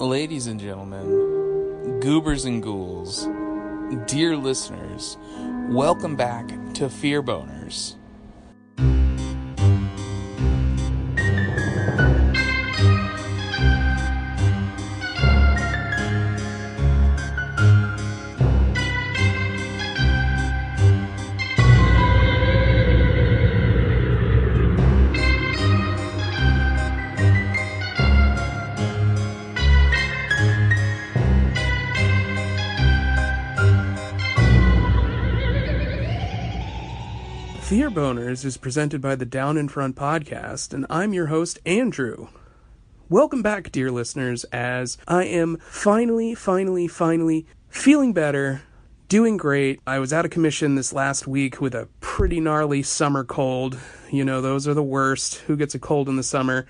Ladies and gentlemen, goobers and ghouls, dear listeners, welcome back to Fear Boners. Fear Boners is presented by the Down in Front podcast, and I'm your host, Andrew. Welcome back, dear listeners, as I am finally, finally, finally feeling better, doing great. I was out of commission this last week with a pretty gnarly summer cold. You know, those are the worst. Who gets a cold in the summer?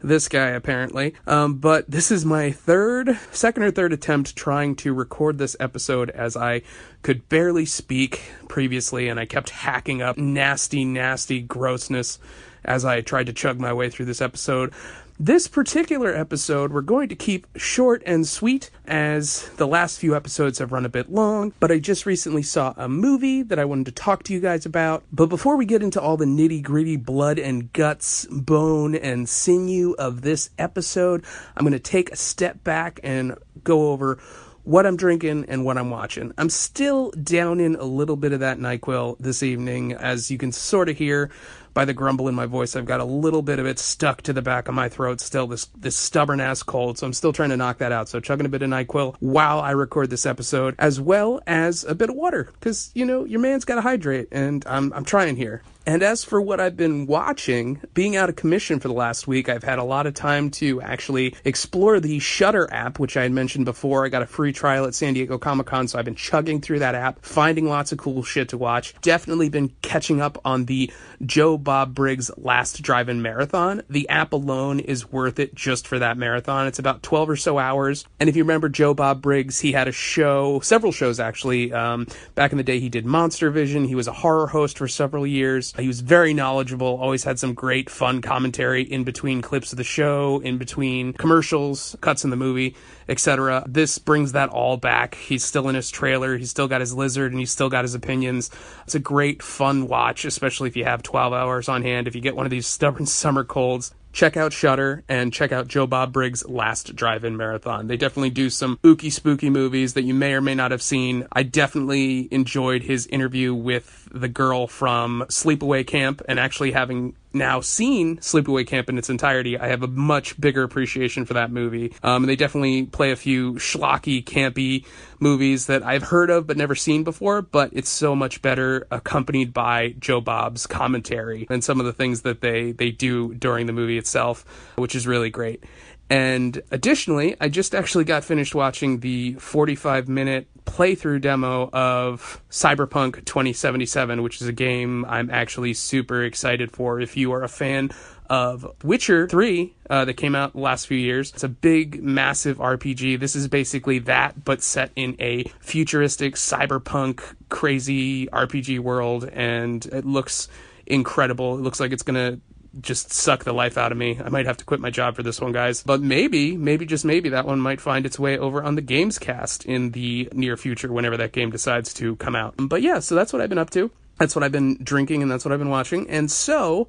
This guy apparently. Um, but this is my third, second or third attempt trying to record this episode as I could barely speak previously and I kept hacking up nasty, nasty grossness as I tried to chug my way through this episode. This particular episode we're going to keep short and sweet as the last few episodes have run a bit long, but I just recently saw a movie that I wanted to talk to you guys about. But before we get into all the nitty gritty blood and guts, bone and sinew of this episode, I'm going to take a step back and go over what I'm drinking and what I'm watching. I'm still down in a little bit of that NyQuil this evening, as you can sort of hear by the grumble in my voice. I've got a little bit of it stuck to the back of my throat still, this this stubborn ass cold. So I'm still trying to knock that out. So chugging a bit of NyQuil while I record this episode, as well as a bit of water, because you know your man's got to hydrate, and I'm I'm trying here. And as for what I've been watching, being out of commission for the last week, I've had a lot of time to actually explore the Shudder app, which I had mentioned before. I got a free trial at San Diego Comic Con, so I've been chugging through that app, finding lots of cool shit to watch. Definitely been catching up on the Joe Bob Briggs Last Drive In Marathon. The app alone is worth it just for that marathon. It's about 12 or so hours. And if you remember Joe Bob Briggs, he had a show, several shows actually. Um, back in the day, he did Monster Vision. He was a horror host for several years. He was very knowledgeable, always had some great fun commentary in between clips of the show, in between commercials, cuts in the movie, etc. This brings that all back. He's still in his trailer, he's still got his lizard, and he's still got his opinions. It's a great fun watch, especially if you have 12 hours on hand. If you get one of these stubborn summer colds, check out Shudder and check out Joe Bob Briggs' Last Drive-In Marathon. They definitely do some ooky spooky movies that you may or may not have seen. I definitely enjoyed his interview with the girl from Sleepaway Camp and actually having now seen Sleepaway Camp in its entirety, I have a much bigger appreciation for that movie. Um, they definitely play a few schlocky, campy movies that I've heard of but never seen before, but it's so much better accompanied by Joe Bob's commentary and some of the things that they, they do during the movie itself, which is really great. And additionally, I just actually got finished watching the 45 minute playthrough demo of Cyberpunk 2077, which is a game I'm actually super excited for. If you are a fan of Witcher 3 uh, that came out the last few years. It's a big, massive RPG. This is basically that, but set in a futuristic, cyberpunk, crazy RPG world, and it looks incredible. It looks like it's going to just suck the life out of me. I might have to quit my job for this one, guys. But maybe, maybe just maybe that one might find its way over on the Games Cast in the near future whenever that game decides to come out. But yeah, so that's what I've been up to. That's what I've been drinking and that's what I've been watching. And so,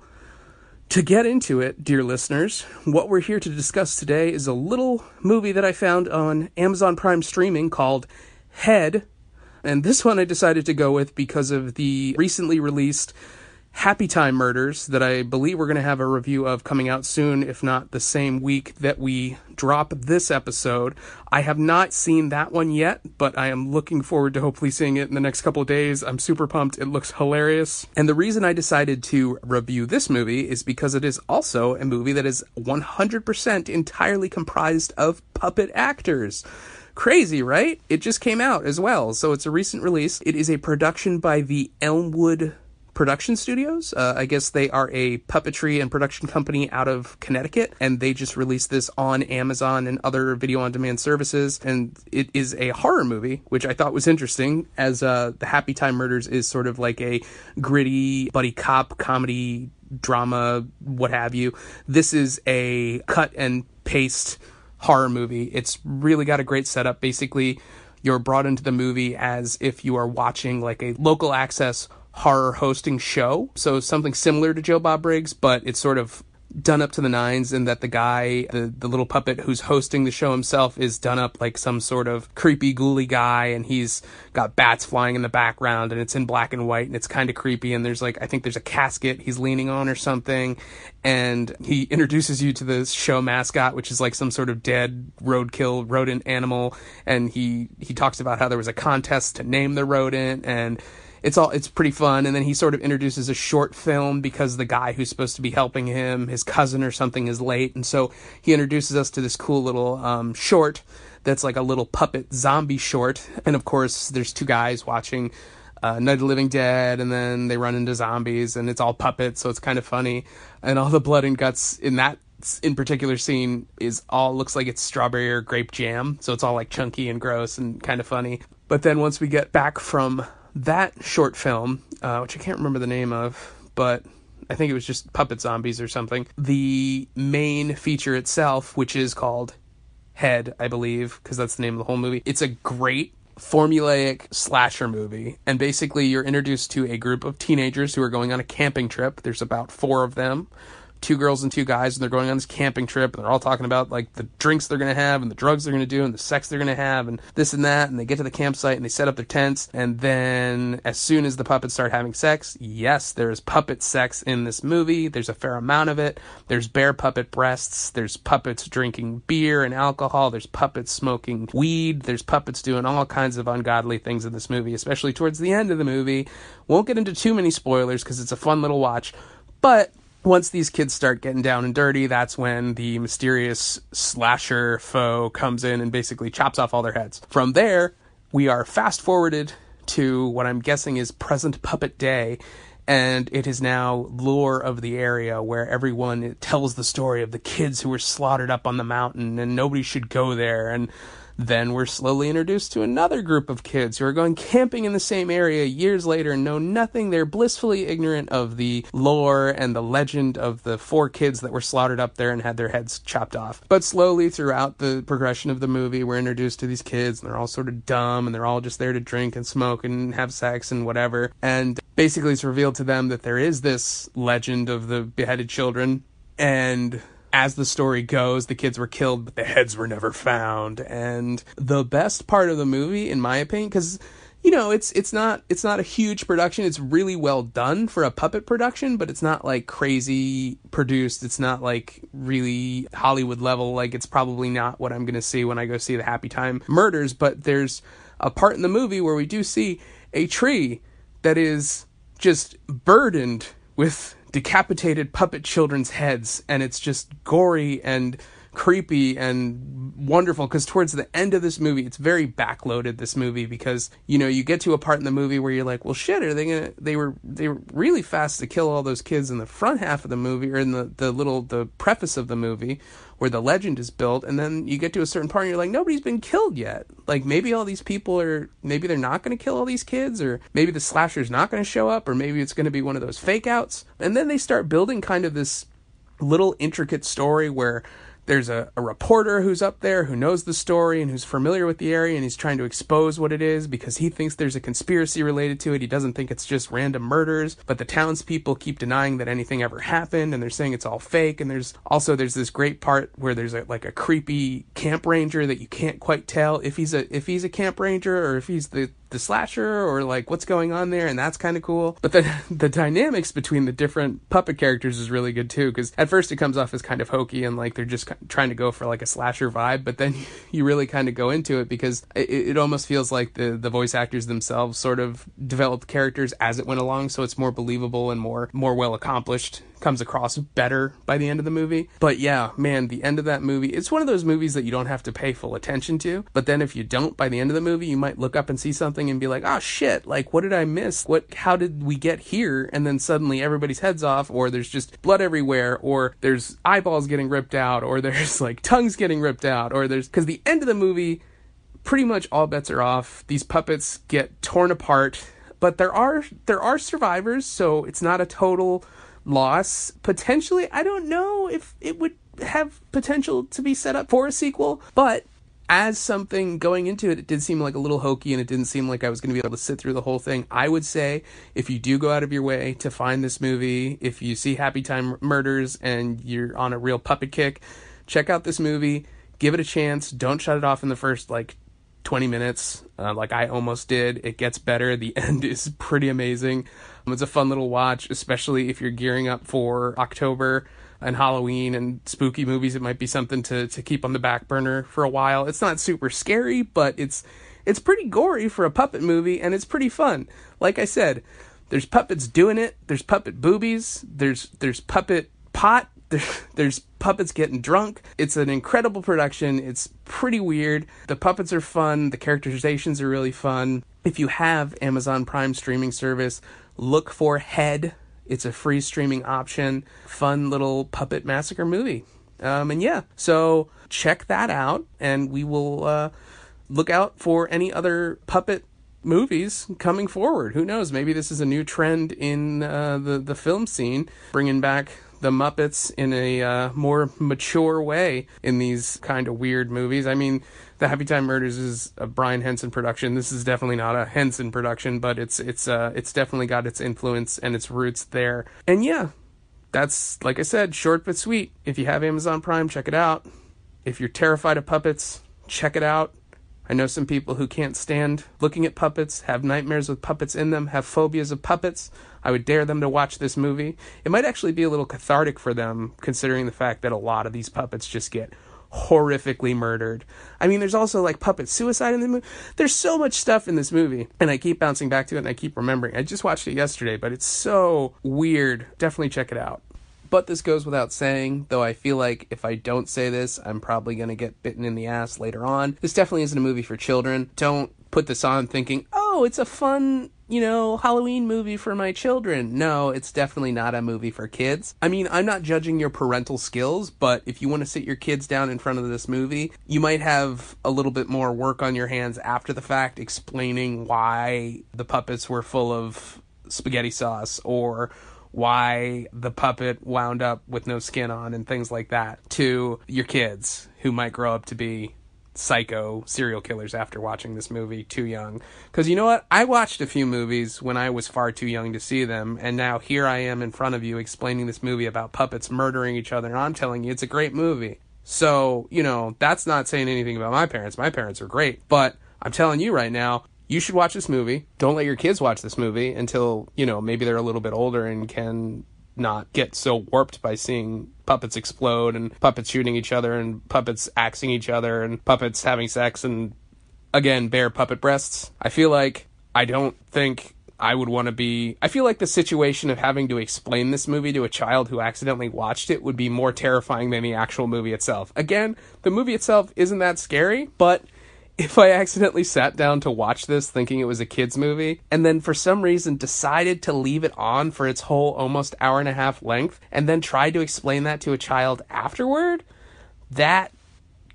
to get into it, dear listeners, what we're here to discuss today is a little movie that I found on Amazon Prime streaming called Head. And this one I decided to go with because of the recently released Happy Time Murders that I believe we're going to have a review of coming out soon, if not the same week that we drop this episode. I have not seen that one yet, but I am looking forward to hopefully seeing it in the next couple days. I'm super pumped. It looks hilarious. And the reason I decided to review this movie is because it is also a movie that is 100% entirely comprised of puppet actors. Crazy, right? It just came out as well. So it's a recent release. It is a production by the Elmwood Production Studios. Uh, I guess they are a puppetry and production company out of Connecticut, and they just released this on Amazon and other video on demand services. And it is a horror movie, which I thought was interesting, as uh, The Happy Time Murders is sort of like a gritty buddy cop comedy drama, what have you. This is a cut and paste horror movie. It's really got a great setup. Basically, you're brought into the movie as if you are watching like a local access horror hosting show. So something similar to Joe Bob Briggs, but it's sort of done up to the nines and that the guy the, the little puppet who's hosting the show himself is done up like some sort of creepy ghouly guy and he's got bats flying in the background and it's in black and white and it's kind of creepy and there's like i think there's a casket he's leaning on or something and he introduces you to the show mascot which is like some sort of dead roadkill rodent animal and he he talks about how there was a contest to name the rodent and it's all it's pretty fun and then he sort of introduces a short film because the guy who's supposed to be helping him his cousin or something is late and so he introduces us to this cool little um, short that's like a little puppet zombie short and of course there's two guys watching uh, Night of the Living Dead, and then they run into zombies, and it's all puppets, so it's kind of funny. And all the blood and guts in that in particular scene is all looks like it's strawberry or grape jam, so it's all like chunky and gross and kind of funny. But then once we get back from that short film, uh, which I can't remember the name of, but I think it was just Puppet Zombies or something. The main feature itself, which is called Head, I believe, because that's the name of the whole movie. It's a great formulaic slasher movie. And basically, you're introduced to a group of teenagers who are going on a camping trip. There's about four of them two girls and two guys and they're going on this camping trip and they're all talking about like the drinks they're going to have and the drugs they're going to do and the sex they're going to have and this and that and they get to the campsite and they set up their tents and then as soon as the puppets start having sex yes there's puppet sex in this movie. There's a fair amount of it. There's bare puppet breasts. There's puppets drinking beer and alcohol. There's puppets smoking weed. There's puppets doing all kinds of ungodly things in this movie especially towards the end of the movie. Won't get into too many spoilers because it's a fun little watch but once these kids start getting down and dirty, that's when the mysterious slasher foe comes in and basically chops off all their heads. From there, we are fast forwarded to what I'm guessing is present puppet day, and it is now lore of the area where everyone tells the story of the kids who were slaughtered up on the mountain and nobody should go there and then we're slowly introduced to another group of kids who are going camping in the same area years later and know nothing. They're blissfully ignorant of the lore and the legend of the four kids that were slaughtered up there and had their heads chopped off. But slowly throughout the progression of the movie, we're introduced to these kids and they're all sort of dumb and they're all just there to drink and smoke and have sex and whatever. And basically, it's revealed to them that there is this legend of the beheaded children and as the story goes, the kids were killed, but the heads were never found. And the best part of the movie, in my opinion, because you know it's it's not it's not a huge production. It's really well done for a puppet production, but it's not like crazy produced. It's not like really Hollywood level. Like it's probably not what I'm going to see when I go see the Happy Time Murders. But there's a part in the movie where we do see a tree that is just burdened with decapitated puppet children's heads and it's just gory and creepy and wonderful because towards the end of this movie it's very backloaded this movie because you know you get to a part in the movie where you're like well shit are they gonna they were they were really fast to kill all those kids in the front half of the movie or in the the little the preface of the movie where the legend is built and then you get to a certain part and you're like nobody's been killed yet. Like maybe all these people are maybe they're not going to kill all these kids or maybe the slasher's not going to show up or maybe it's going to be one of those fake outs. And then they start building kind of this little intricate story where there's a, a reporter who's up there who knows the story and who's familiar with the area and he's trying to expose what it is because he thinks there's a conspiracy related to it. He doesn't think it's just random murders, but the townspeople keep denying that anything ever happened and they're saying it's all fake. And there's also there's this great part where there's a, like a creepy camp ranger that you can't quite tell if he's a if he's a camp ranger or if he's the the slasher or like what's going on there and that's kind of cool. But the the dynamics between the different puppet characters is really good too because at first it comes off as kind of hokey and like they're just trying to go for like a slasher vibe but then you really kind of go into it because it, it almost feels like the the voice actors themselves sort of developed characters as it went along so it's more believable and more more well accomplished comes across better by the end of the movie. But yeah, man, the end of that movie, it's one of those movies that you don't have to pay full attention to. But then if you don't by the end of the movie, you might look up and see something and be like, oh shit, like what did I miss? What, how did we get here? And then suddenly everybody's heads off, or there's just blood everywhere, or there's eyeballs getting ripped out, or there's like tongues getting ripped out, or there's, cause the end of the movie, pretty much all bets are off. These puppets get torn apart, but there are, there are survivors, so it's not a total loss potentially i don't know if it would have potential to be set up for a sequel, but as something going into it, it did seem like a little hokey and it didn't seem like I was going to be able to sit through the whole thing. I would say if you do go out of your way to find this movie, if you see Happy Time Murders and you're on a real puppet kick, check out this movie, give it a chance. Don't shut it off in the first like 20 minutes, uh, like I almost did. It gets better. The end is pretty amazing. It's a fun little watch, especially if you're gearing up for October and Halloween and spooky movies. It might be something to, to keep on the back burner for a while. It's not super scary, but it's it's pretty gory for a puppet movie, and it's pretty fun. Like I said, there's puppets doing it. There's puppet boobies. There's there's puppet pot. There's puppets getting drunk. It's an incredible production. It's pretty weird. The puppets are fun. The characterizations are really fun. If you have Amazon Prime streaming service, look for Head. It's a free streaming option. Fun little puppet massacre movie. Um, and yeah, so check that out, and we will uh, look out for any other puppet movies coming forward. Who knows? Maybe this is a new trend in uh, the the film scene, bringing back the Muppets in a uh, more mature way in these kind of weird movies. I mean, the Happy Time Murders is a Brian Henson production. This is definitely not a Henson production, but it's it's uh it's definitely got its influence and its roots there. And yeah, that's like I said, short but sweet. If you have Amazon Prime, check it out. If you're terrified of puppets, check it out. I know some people who can't stand looking at puppets, have nightmares with puppets in them, have phobias of puppets. I would dare them to watch this movie. It might actually be a little cathartic for them, considering the fact that a lot of these puppets just get horrifically murdered. I mean, there's also like puppet suicide in the movie. There's so much stuff in this movie, and I keep bouncing back to it and I keep remembering. I just watched it yesterday, but it's so weird. Definitely check it out. But this goes without saying, though I feel like if I don't say this, I'm probably going to get bitten in the ass later on. This definitely isn't a movie for children. Don't put this on thinking, oh, it's a fun, you know, Halloween movie for my children. No, it's definitely not a movie for kids. I mean, I'm not judging your parental skills, but if you want to sit your kids down in front of this movie, you might have a little bit more work on your hands after the fact explaining why the puppets were full of spaghetti sauce or why the puppet wound up with no skin on and things like that to your kids who might grow up to be psycho serial killers after watching this movie too young. Because you know what? I watched a few movies when I was far too young to see them, and now here I am in front of you explaining this movie about puppets murdering each other, and I'm telling you it's a great movie. So, you know, that's not saying anything about my parents. My parents are great, but I'm telling you right now, you should watch this movie. Don't let your kids watch this movie until, you know, maybe they're a little bit older and can not get so warped by seeing puppets explode and puppets shooting each other and puppets axing each other and puppets having sex and again bare puppet breasts. I feel like I don't think I would want to be. I feel like the situation of having to explain this movie to a child who accidentally watched it would be more terrifying than the actual movie itself. Again, the movie itself isn't that scary, but if I accidentally sat down to watch this thinking it was a kids movie and then for some reason decided to leave it on for its whole almost hour and a half length and then tried to explain that to a child afterward, that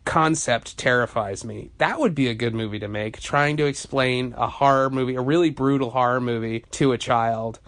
concept terrifies me. That would be a good movie to make, trying to explain a horror movie, a really brutal horror movie to a child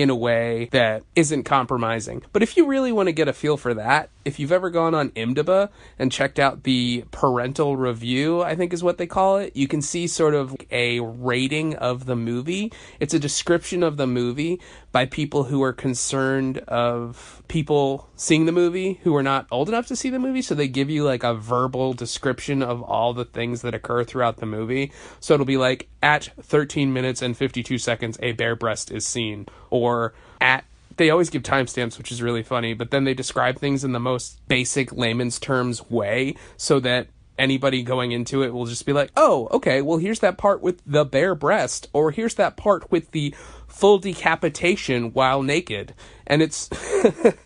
in a way that isn't compromising. But if you really want to get a feel for that, if you've ever gone on IMDb and checked out the parental review, I think is what they call it, you can see sort of a rating of the movie. It's a description of the movie by people who are concerned of people seeing the movie who are not old enough to see the movie. So they give you like a verbal description of all the things that occur throughout the movie. So it'll be like at 13 minutes and 52 seconds, a bare breast is seen, or at they always give timestamps, which is really funny, but then they describe things in the most basic layman's terms way so that anybody going into it will just be like, oh, okay, well, here's that part with the bare breast, or here's that part with the full decapitation while naked. And it's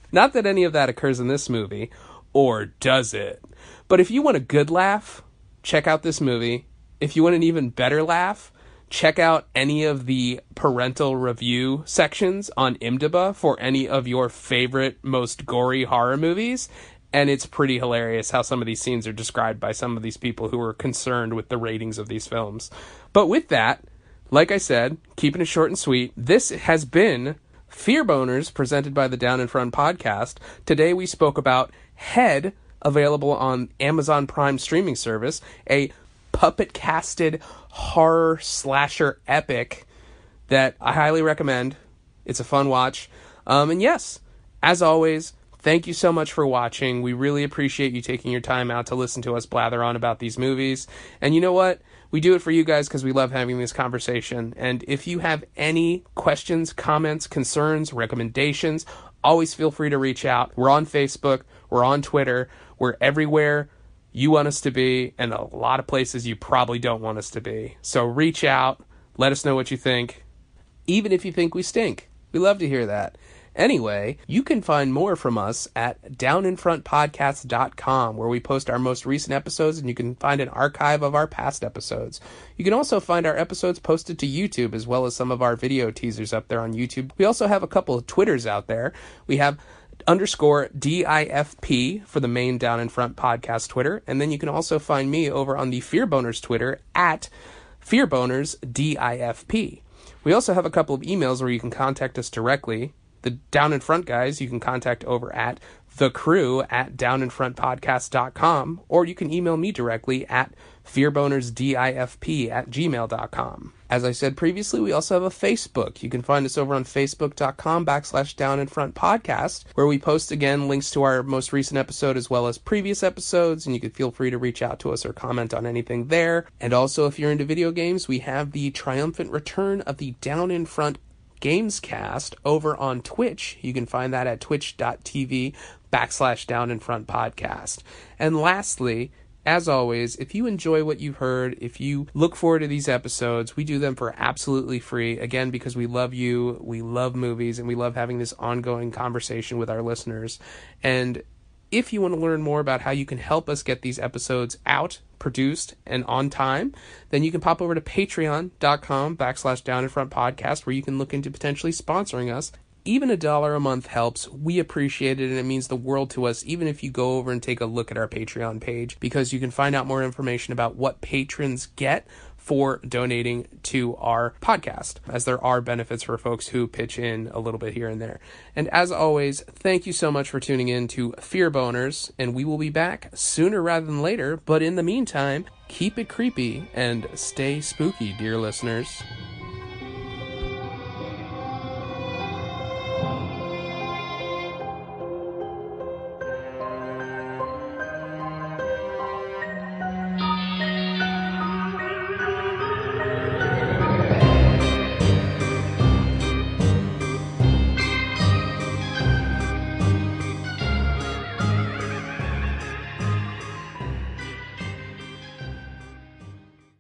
not that any of that occurs in this movie, or does it? But if you want a good laugh, check out this movie. If you want an even better laugh, check out any of the parental review sections on IMDb for any of your favorite, most gory horror movies. And it's pretty hilarious how some of these scenes are described by some of these people who are concerned with the ratings of these films. But with that, like I said, keeping it short and sweet, this has been Fear Boners presented by the Down in Front podcast. Today we spoke about Head, available on Amazon Prime streaming service, a puppet casted horror slasher epic that I highly recommend. It's a fun watch. Um, and yes, as always, thank you so much for watching. We really appreciate you taking your time out to listen to us blather on about these movies. And you know what? We do it for you guys because we love having this conversation. And if you have any questions, comments, concerns, recommendations, always feel free to reach out. We're on Facebook, we're on Twitter, we're everywhere you want us to be, and a lot of places you probably don't want us to be. So reach out, let us know what you think, even if you think we stink. We love to hear that. Anyway, you can find more from us at downinfrontpodcast.com, where we post our most recent episodes and you can find an archive of our past episodes. You can also find our episodes posted to YouTube, as well as some of our video teasers up there on YouTube. We also have a couple of Twitters out there. We have underscore DIFP for the main Down in Front podcast Twitter. And then you can also find me over on the Fear Boners Twitter at Fearboners DIFP. We also have a couple of emails where you can contact us directly. The Down in Front guys you can contact over at the crew at downinfrontpodcast.com, or you can email me directly at fearbonersdifp at gmail.com. As I said previously, we also have a Facebook. You can find us over on facebook.com backslash down in front podcast, where we post again links to our most recent episode as well as previous episodes, and you can feel free to reach out to us or comment on anything there. And also, if you're into video games, we have the triumphant return of the Down in Front Gamescast over on Twitch. You can find that at twitch.tv backslash down in front podcast. And lastly, as always, if you enjoy what you've heard, if you look forward to these episodes, we do them for absolutely free. Again, because we love you, we love movies, and we love having this ongoing conversation with our listeners. And if you want to learn more about how you can help us get these episodes out, produced, and on time, then you can pop over to patreon.com backslash down in front podcast where you can look into potentially sponsoring us even a dollar a month helps. We appreciate it and it means the world to us, even if you go over and take a look at our Patreon page, because you can find out more information about what patrons get for donating to our podcast, as there are benefits for folks who pitch in a little bit here and there. And as always, thank you so much for tuning in to Fear Boners, and we will be back sooner rather than later. But in the meantime, keep it creepy and stay spooky, dear listeners.